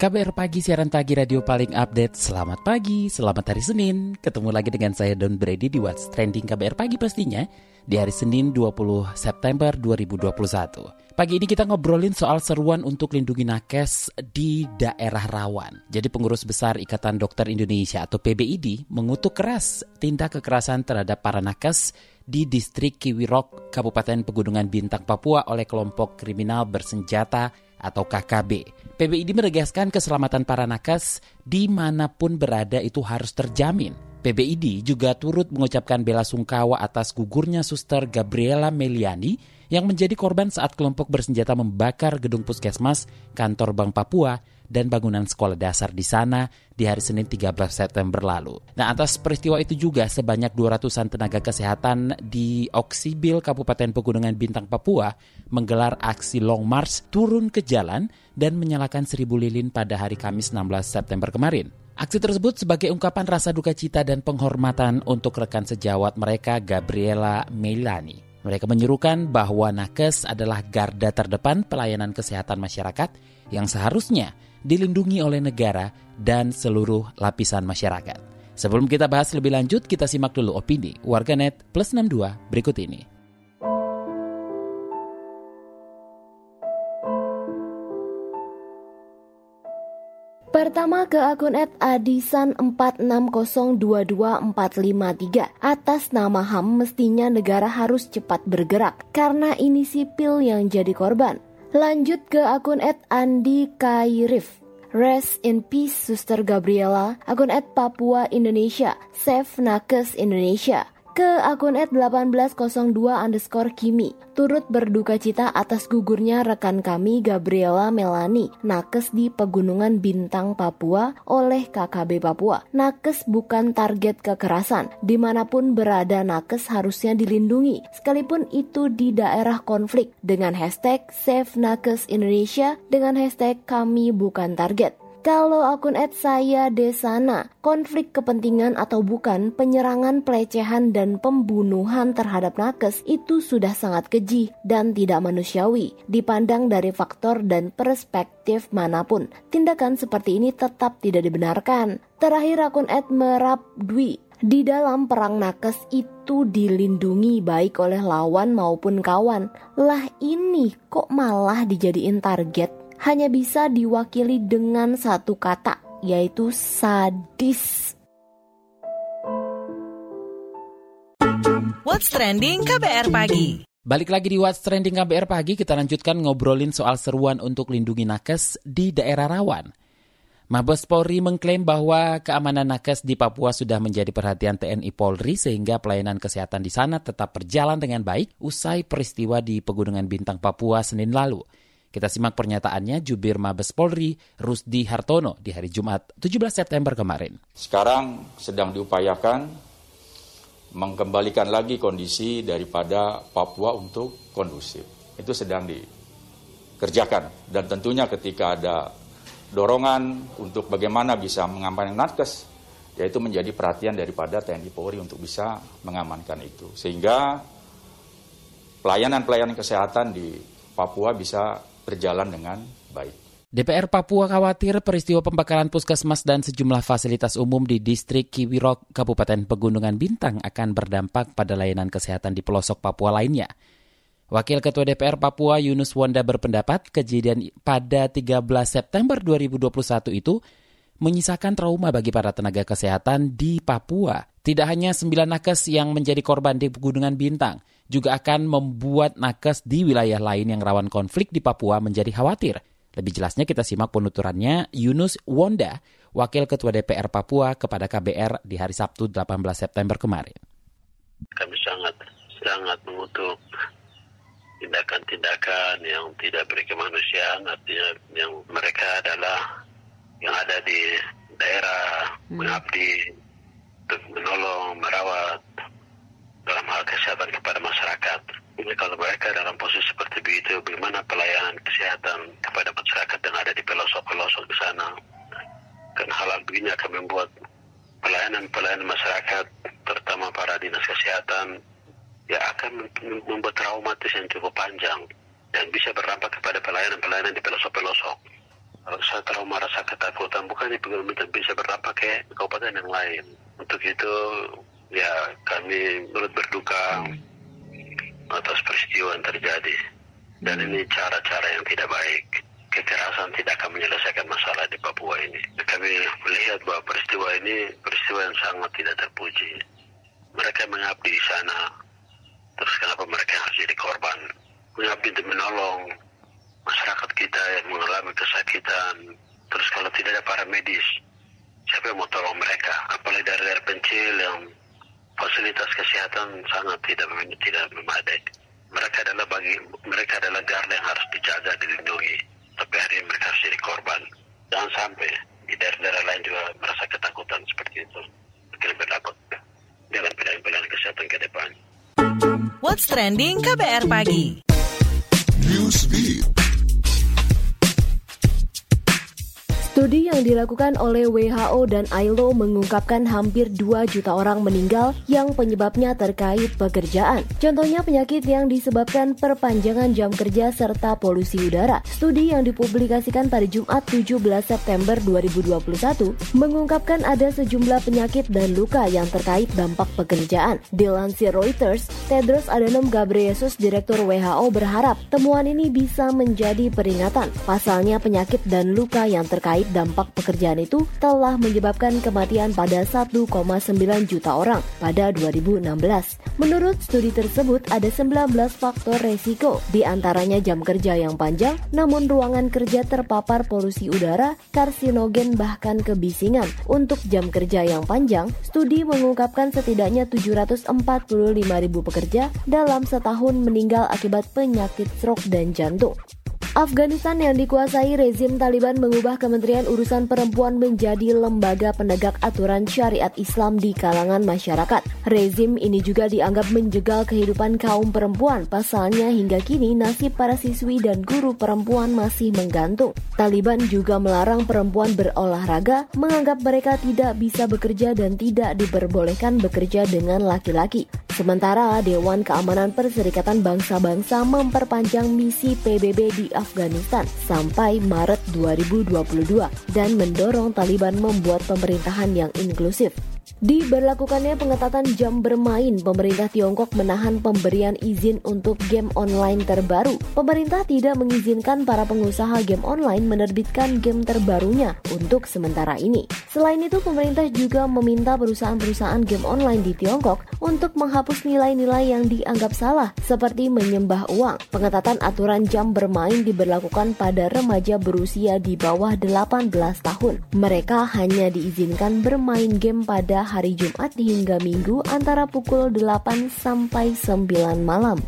KBR Pagi, siaran pagi radio paling update. Selamat pagi, selamat hari Senin. Ketemu lagi dengan saya Don Brady di What's Trending KBR Pagi pastinya di hari Senin 20 September 2021. Pagi ini kita ngobrolin soal seruan untuk lindungi nakes di daerah rawan. Jadi pengurus besar Ikatan Dokter Indonesia atau PBID mengutuk keras tindak kekerasan terhadap para nakes di distrik Kiwirok, Kabupaten Pegunungan Bintang, Papua oleh kelompok kriminal bersenjata atau KKB. PBID menegaskan keselamatan para nakes di mana pun berada itu harus terjamin. PBID juga turut mengucapkan bela sungkawa atas gugurnya suster Gabriela Meliani yang menjadi korban saat kelompok bersenjata membakar gedung puskesmas, kantor Bank Papua, dan bangunan sekolah dasar di sana di hari Senin 13 September lalu. Nah, atas peristiwa itu juga sebanyak 200-an tenaga kesehatan di Oksibil Kabupaten Pegunungan Bintang Papua menggelar aksi Long March turun ke jalan dan menyalakan seribu lilin pada hari Kamis 16 September kemarin. Aksi tersebut sebagai ungkapan rasa duka cita dan penghormatan untuk rekan sejawat mereka Gabriela Melani. Mereka menyerukan bahwa nakes adalah garda terdepan pelayanan kesehatan masyarakat yang seharusnya dilindungi oleh negara dan seluruh lapisan masyarakat. Sebelum kita bahas lebih lanjut, kita simak dulu opini warganet plus 62 berikut ini. Pertama ke akun at adisan 46022453 Atas nama HAM mestinya negara harus cepat bergerak Karena ini sipil yang jadi korban Lanjut ke akun at Andi Kairif. Rest in Peace Suster Gabriela, akun at Papua Indonesia, Save Nakes Indonesia ke akun at 1802 underscore Kimi turut berduka cita atas gugurnya rekan kami Gabriela Melani nakes di Pegunungan Bintang Papua oleh KKB Papua. Nakes bukan target kekerasan, di mana pun berada nakes harusnya dilindungi, sekalipun itu di daerah konflik dengan hashtag Save Nakes Indonesia dengan hashtag kami bukan target. Kalau akun ad saya Desana, konflik kepentingan atau bukan, penyerangan, pelecehan, dan pembunuhan terhadap nakes itu sudah sangat keji dan tidak manusiawi, dipandang dari faktor dan perspektif mana pun. Tindakan seperti ini tetap tidak dibenarkan. Terakhir akun ad Merap Dwi, di dalam perang nakes itu dilindungi baik oleh lawan maupun kawan. Lah ini kok malah dijadiin target hanya bisa diwakili dengan satu kata, yaitu sadis. What's Trending KBR Pagi Balik lagi di What's Trending KBR Pagi, kita lanjutkan ngobrolin soal seruan untuk lindungi nakes di daerah rawan. Mabes Polri mengklaim bahwa keamanan nakes di Papua sudah menjadi perhatian TNI Polri sehingga pelayanan kesehatan di sana tetap berjalan dengan baik usai peristiwa di Pegunungan Bintang Papua Senin lalu. Kita simak pernyataannya Jubir Mabes Polri Rusdi Hartono di hari Jumat 17 September kemarin. Sekarang sedang diupayakan mengembalikan lagi kondisi daripada Papua untuk kondusif. Itu sedang dikerjakan dan tentunya ketika ada dorongan untuk bagaimana bisa mengamankan nakes yaitu menjadi perhatian daripada TNI Polri untuk bisa mengamankan itu sehingga pelayanan-pelayanan kesehatan di Papua bisa berjalan dengan baik. DPR Papua khawatir peristiwa pembakaran puskesmas dan sejumlah fasilitas umum di distrik Kiwirok, Kabupaten Pegunungan Bintang akan berdampak pada layanan kesehatan di pelosok Papua lainnya. Wakil Ketua DPR Papua Yunus Wanda berpendapat kejadian pada 13 September 2021 itu menyisakan trauma bagi para tenaga kesehatan di Papua. Tidak hanya sembilan nakes yang menjadi korban di Pegunungan Bintang, juga akan membuat nakes di wilayah lain yang rawan konflik di Papua menjadi khawatir. Lebih jelasnya kita simak penuturannya Yunus Wonda, Wakil Ketua DPR Papua kepada KBR di hari Sabtu 18 September kemarin. Kami sangat sangat mengutuk tindakan-tindakan yang tidak berkemanusiaan, artinya yang mereka adalah yang ada di daerah hmm. mengabdi untuk menolong, merawat dalam hal kesehatan kepada masyarakat. Jadi kalau mereka dalam posisi seperti itu, bagaimana pelayanan kesehatan kepada masyarakat yang ada di pelosok-pelosok di sana. Karena hal begini akan membuat pelayanan-pelayanan masyarakat, terutama para dinas kesehatan, ya akan membuat traumatis yang cukup panjang dan bisa berdampak kepada pelayanan-pelayanan di pelosok-pelosok. Kalau saya trauma rasa ketakutan, bukan itu bisa berdampak ke kabupaten yang lain. Untuk itu, ya kami menurut berduka atas peristiwa yang terjadi. Dan ini cara-cara yang tidak baik. Kekerasan tidak akan menyelesaikan masalah di Papua ini. Kami melihat bahwa peristiwa ini peristiwa yang sangat tidak terpuji. Mereka mengabdi di sana. Terus kenapa mereka harus jadi korban? Mengabdi untuk menolong masyarakat kita yang mengalami kesakitan. Terus kalau tidak ada para medis, siapa yang mau tolong mereka? Apalagi dari daerah pencil yang fasilitas kesehatan sangat tidak tidak memadai. Mereka adalah bagi mereka adalah garda yang harus dijaga dilindungi. Tapi hari ini mereka harus jadi korban. Jangan sampai di daerah-daerah lain juga merasa ketakutan seperti itu. Mungkin berdapat dengan pilihan-pilihan kesehatan ke depan. What's trending KBR pagi? Newsbeat. Studi yang dilakukan oleh WHO dan ILO mengungkapkan hampir 2 juta orang meninggal yang penyebabnya terkait pekerjaan. Contohnya penyakit yang disebabkan perpanjangan jam kerja serta polusi udara. Studi yang dipublikasikan pada Jumat 17 September 2021 mengungkapkan ada sejumlah penyakit dan luka yang terkait dampak pekerjaan. Dilansir Reuters, Tedros Adhanom Ghebreyesus, Direktur WHO berharap temuan ini bisa menjadi peringatan. Pasalnya penyakit dan luka yang terkait dampak pekerjaan itu telah menyebabkan kematian pada 1,9 juta orang pada 2016. Menurut studi tersebut ada 19 faktor resiko, di antaranya jam kerja yang panjang, namun ruangan kerja terpapar polusi udara, karsinogen bahkan kebisingan. Untuk jam kerja yang panjang, studi mengungkapkan setidaknya 745 ribu pekerja dalam setahun meninggal akibat penyakit stroke dan jantung. Afghanistan yang dikuasai rezim Taliban mengubah Kementerian Urusan Perempuan menjadi lembaga penegak aturan syariat Islam di kalangan masyarakat. Rezim ini juga dianggap menjegal kehidupan kaum perempuan. Pasalnya hingga kini nasib para siswi dan guru perempuan masih menggantung. Taliban juga melarang perempuan berolahraga, menganggap mereka tidak bisa bekerja dan tidak diperbolehkan bekerja dengan laki-laki. Sementara Dewan Keamanan Perserikatan Bangsa-Bangsa memperpanjang misi PBB di Afghanistan sampai Maret 2022 dan mendorong Taliban membuat pemerintahan yang inklusif. Diberlakukannya pengetatan jam bermain, pemerintah Tiongkok menahan pemberian izin untuk game online terbaru. Pemerintah tidak mengizinkan para pengusaha game online menerbitkan game terbarunya untuk sementara ini. Selain itu, pemerintah juga meminta perusahaan-perusahaan game online di Tiongkok untuk menghapus nilai-nilai yang dianggap salah, seperti menyembah uang. Pengetatan aturan jam bermain diberlakukan pada remaja berusia di bawah 18 tahun. Mereka hanya diizinkan bermain game pada hari Jumat hingga Minggu antara pukul 8 sampai 9 malam.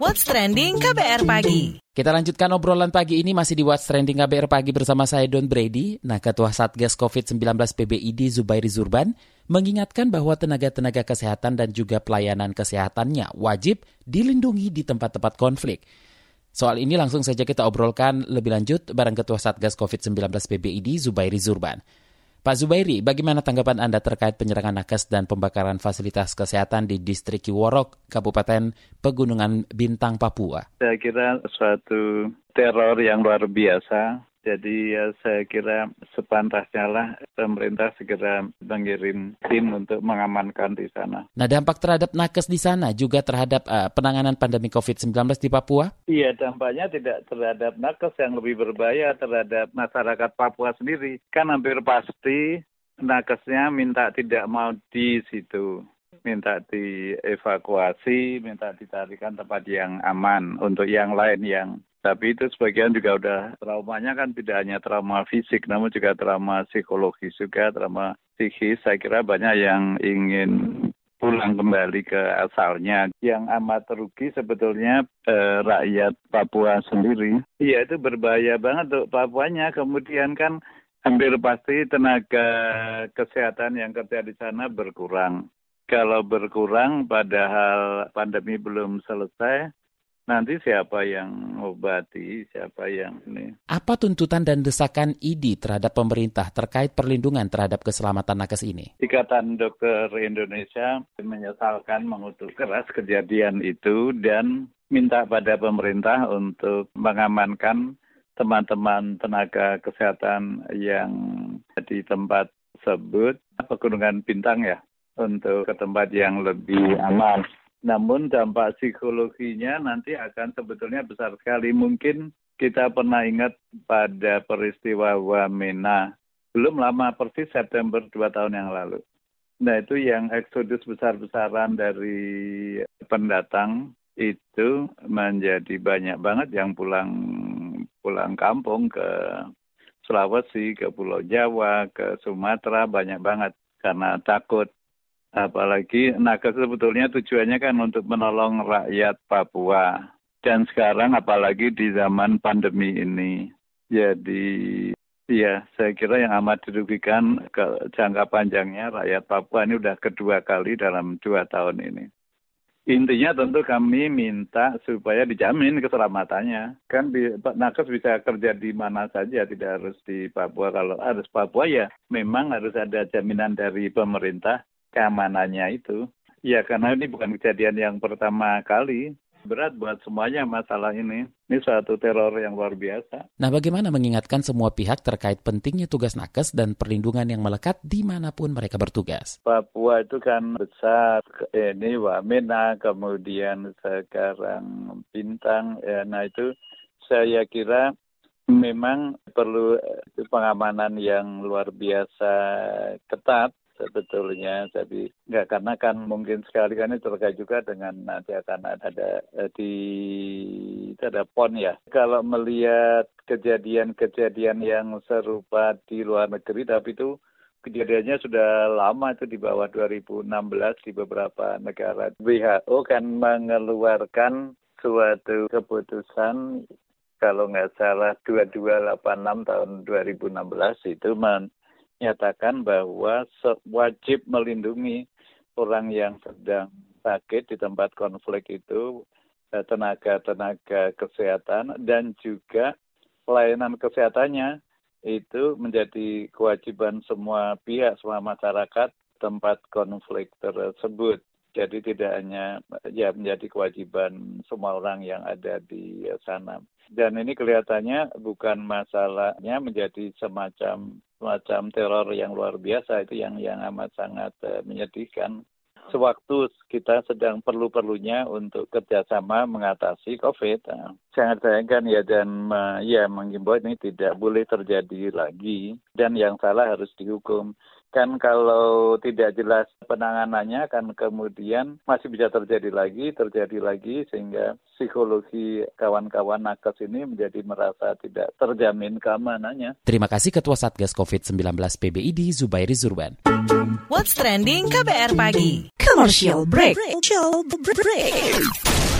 What's trending KBR pagi? Kita lanjutkan obrolan pagi ini masih di What's Trending KBR Pagi bersama saya Don Brady. Nah, Ketua Satgas COVID-19 PBID Zubairi Zurban mengingatkan bahwa tenaga-tenaga kesehatan dan juga pelayanan kesehatannya wajib dilindungi di tempat-tempat konflik. Soal ini langsung saja kita obrolkan lebih lanjut bareng Ketua Satgas COVID-19 PBID Zubairi Zurban. Pak Zubairi, bagaimana tanggapan Anda terkait penyerangan nakes dan pembakaran fasilitas kesehatan di distrik Kiworok, Kabupaten Pegunungan Bintang, Papua? Saya kira suatu teror yang luar biasa jadi ya saya kira sepantasnya lah pemerintah segera mengirim tim untuk mengamankan di sana. Nah dampak terhadap nakes di sana juga terhadap uh, penanganan pandemi COVID-19 di Papua? Iya dampaknya tidak terhadap nakes yang lebih berbahaya terhadap masyarakat Papua sendiri. Kan hampir pasti nakesnya minta tidak mau di situ minta dievakuasi, minta ditarikan tempat yang aman untuk yang lain yang tapi itu sebagian juga udah traumanya kan tidak hanya trauma fisik, namun juga trauma psikologis juga, trauma psikis. Saya kira banyak yang ingin pulang kembali ke asalnya. Yang amat rugi sebetulnya eh, rakyat Papua sendiri. Iya itu berbahaya banget untuk Papuanya. Kemudian kan hampir pasti tenaga kesehatan yang kerja di sana berkurang. Kalau berkurang padahal pandemi belum selesai, nanti siapa yang obati, siapa yang ini. Apa tuntutan dan desakan ID terhadap pemerintah terkait perlindungan terhadap keselamatan nakes ini? Ikatan Dokter Indonesia menyesalkan mengutuk keras kejadian itu dan minta pada pemerintah untuk mengamankan teman-teman tenaga kesehatan yang di tempat tersebut, pegunungan bintang ya, untuk ke tempat yang lebih aman. Namun dampak psikologinya nanti akan sebetulnya besar sekali. Mungkin kita pernah ingat pada peristiwa Wamena. Belum lama persis September dua tahun yang lalu. Nah itu yang eksodus besar-besaran dari pendatang itu menjadi banyak banget yang pulang pulang kampung ke Sulawesi, ke Pulau Jawa, ke Sumatera banyak banget karena takut Apalagi nakes sebetulnya tujuannya kan untuk menolong rakyat Papua. Dan sekarang apalagi di zaman pandemi ini. Jadi ya saya kira yang amat dirugikan ke jangka panjangnya rakyat Papua ini sudah kedua kali dalam dua tahun ini. Intinya tentu kami minta supaya dijamin keselamatannya. Kan nakes bisa kerja di mana saja, tidak harus di Papua. Kalau harus Papua ya memang harus ada jaminan dari pemerintah keamanannya itu. Ya karena ini bukan kejadian yang pertama kali. Berat buat semuanya masalah ini. Ini suatu teror yang luar biasa. Nah bagaimana mengingatkan semua pihak terkait pentingnya tugas nakes dan perlindungan yang melekat di mana pun mereka bertugas? Papua itu kan besar, ini Wamena, kemudian sekarang Bintang. Ya, nah itu saya kira memang perlu pengamanan yang luar biasa ketat sebetulnya. Jadi nggak karena kan mungkin sekali kan ini terkait juga dengan nanti akan ada eh, di ada pon ya. Kalau melihat kejadian-kejadian yang serupa di luar negeri, tapi itu kejadiannya sudah lama itu di bawah 2016 di beberapa negara. WHO kan mengeluarkan suatu keputusan kalau nggak salah 2286 tahun 2016 itu men nyatakan bahwa wajib melindungi orang yang sedang sakit di tempat konflik itu eh, tenaga-tenaga kesehatan dan juga pelayanan kesehatannya itu menjadi kewajiban semua pihak, semua masyarakat tempat konflik tersebut. Jadi tidak hanya ya menjadi kewajiban semua orang yang ada di sana. Dan ini kelihatannya bukan masalahnya menjadi semacam semacam teror yang luar biasa itu yang yang amat sangat uh, menyedihkan. Sewaktu kita sedang perlu-perlunya untuk kerjasama mengatasi COVID, uh, sangat sayangkan ya dan ya mengimbau ini tidak boleh terjadi lagi dan yang salah harus dihukum kan kalau tidak jelas penanganannya kan kemudian masih bisa terjadi lagi, terjadi lagi sehingga psikologi kawan-kawan nakes ini menjadi merasa tidak terjamin keamanannya. Terima kasih Ketua Satgas COVID-19 PBID Zubairi Zurban. What's trending KBR pagi? Commercial break. Commercial break.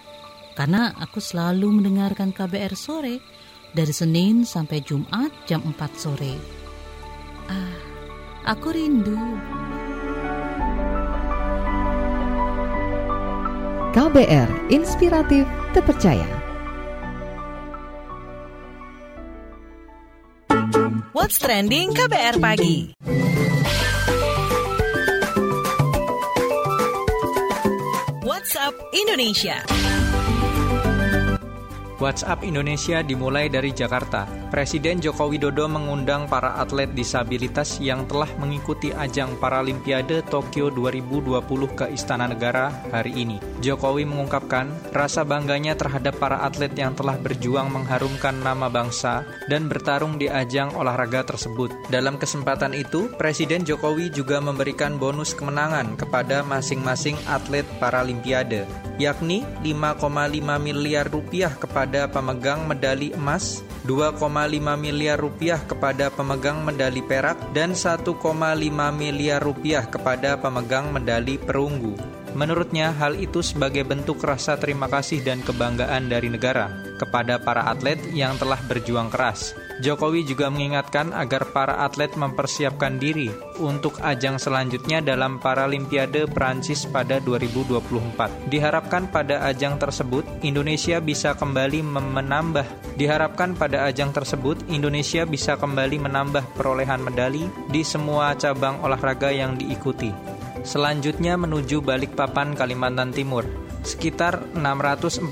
karena aku selalu mendengarkan KBR sore dari Senin sampai Jumat jam 4 sore. Ah, aku rindu. KBR Inspiratif Terpercaya. What's trending KBR pagi? WhatsApp Indonesia. WhatsApp Indonesia dimulai dari Jakarta. Presiden Joko Widodo mengundang para atlet disabilitas yang telah mengikuti ajang Paralimpiade Tokyo 2020 ke Istana Negara hari ini. Jokowi mengungkapkan rasa bangganya terhadap para atlet yang telah berjuang mengharumkan nama bangsa dan bertarung di ajang olahraga tersebut. Dalam kesempatan itu, Presiden Jokowi juga memberikan bonus kemenangan kepada masing-masing atlet Paralimpiade, yakni 5,5 miliar rupiah kepada pemegang medali emas, 2,5 miliar rupiah kepada pemegang medali perak dan 1,5 miliar rupiah kepada pemegang medali perunggu. Menurutnya, hal itu sebagai bentuk rasa terima kasih dan kebanggaan dari negara kepada para atlet yang telah berjuang keras. Jokowi juga mengingatkan agar para atlet mempersiapkan diri untuk ajang selanjutnya dalam Paralimpiade Prancis pada 2024. Diharapkan pada ajang tersebut, Indonesia bisa kembali menambah. Diharapkan pada ajang tersebut, Indonesia bisa kembali menambah perolehan medali di semua cabang olahraga yang diikuti. Selanjutnya menuju Balikpapan, Kalimantan Timur. Sekitar 640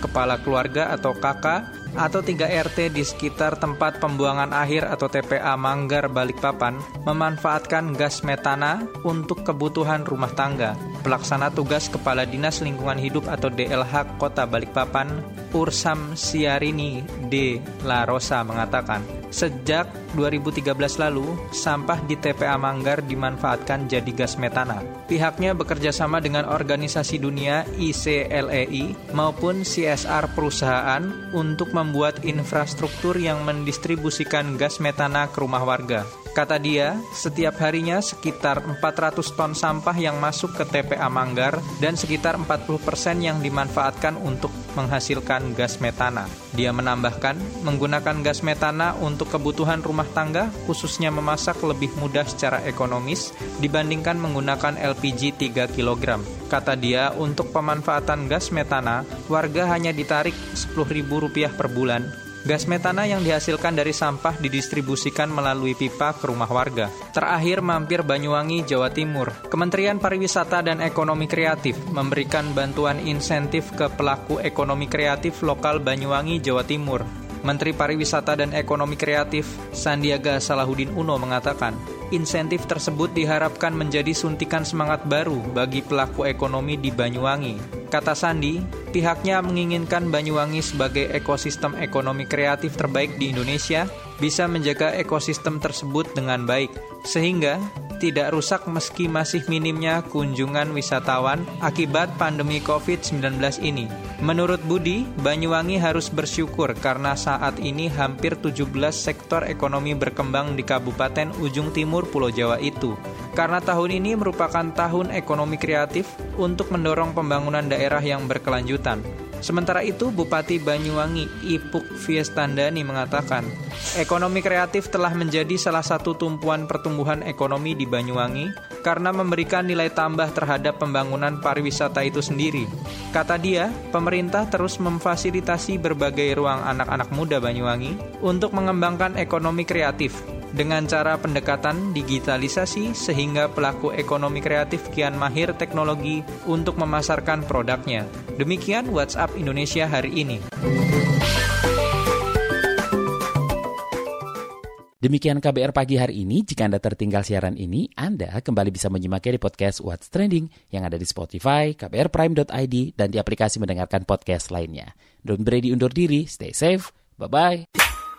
kepala keluarga atau kakak atau 3 RT di sekitar tempat pembuangan akhir atau TPA Manggar Balikpapan memanfaatkan gas metana untuk kebutuhan rumah tangga. Pelaksana tugas Kepala Dinas Lingkungan Hidup atau DLH Kota Balikpapan, Ursam Siarini D. La Rosa mengatakan, sejak 2013 lalu, sampah di TPA Manggar dimanfaatkan jadi gas metana. Pihaknya bekerja sama dengan organisasi dunia ICLEI maupun CSR perusahaan untuk membuat infrastruktur yang mendistribusikan gas metana ke rumah warga. Kata dia, setiap harinya sekitar 400 ton sampah yang masuk ke TPA Manggar dan sekitar 40% yang dimanfaatkan untuk menghasilkan gas metana. Dia menambahkan, menggunakan gas metana untuk kebutuhan rumah tangga, khususnya memasak lebih mudah secara ekonomis dibandingkan menggunakan LPG 3 kg. Kata dia, untuk pemanfaatan gas metana, warga hanya ditarik Rp10.000 per bulan Gas metana yang dihasilkan dari sampah didistribusikan melalui pipa ke rumah warga. Terakhir mampir Banyuwangi, Jawa Timur. Kementerian Pariwisata dan Ekonomi Kreatif memberikan bantuan insentif ke pelaku ekonomi kreatif lokal Banyuwangi, Jawa Timur. Menteri Pariwisata dan Ekonomi Kreatif Sandiaga Salahuddin Uno mengatakan, insentif tersebut diharapkan menjadi suntikan semangat baru bagi pelaku ekonomi di Banyuwangi. Kata Sandi, pihaknya menginginkan Banyuwangi sebagai ekosistem ekonomi kreatif terbaik di Indonesia bisa menjaga ekosistem tersebut dengan baik, sehingga tidak rusak meski masih minimnya kunjungan wisatawan akibat pandemi COVID-19 ini. Menurut Budi, Banyuwangi harus bersyukur karena saat ini hampir 17 sektor ekonomi berkembang di Kabupaten Ujung Timur Pulau Jawa itu. Karena tahun ini merupakan tahun ekonomi kreatif untuk mendorong pembangunan daerah yang berkelanjutan. Sementara itu, Bupati Banyuwangi Ipuk Fiestandani mengatakan, ekonomi kreatif telah menjadi salah satu tumpuan pertumbuhan ekonomi di Banyuwangi karena memberikan nilai tambah terhadap pembangunan pariwisata itu sendiri. Kata dia, pemerintah terus memfasilitasi berbagai ruang anak-anak muda Banyuwangi untuk mengembangkan ekonomi kreatif dengan cara pendekatan digitalisasi sehingga pelaku ekonomi kreatif kian mahir teknologi untuk memasarkan produknya. Demikian WhatsApp Indonesia hari ini. Demikian KBR pagi hari ini. Jika Anda tertinggal siaran ini, Anda kembali bisa menyimaknya di podcast What's Trending yang ada di Spotify, kbrprime.id, dan di aplikasi mendengarkan podcast lainnya. Don't Brady undur diri, stay safe, bye-bye.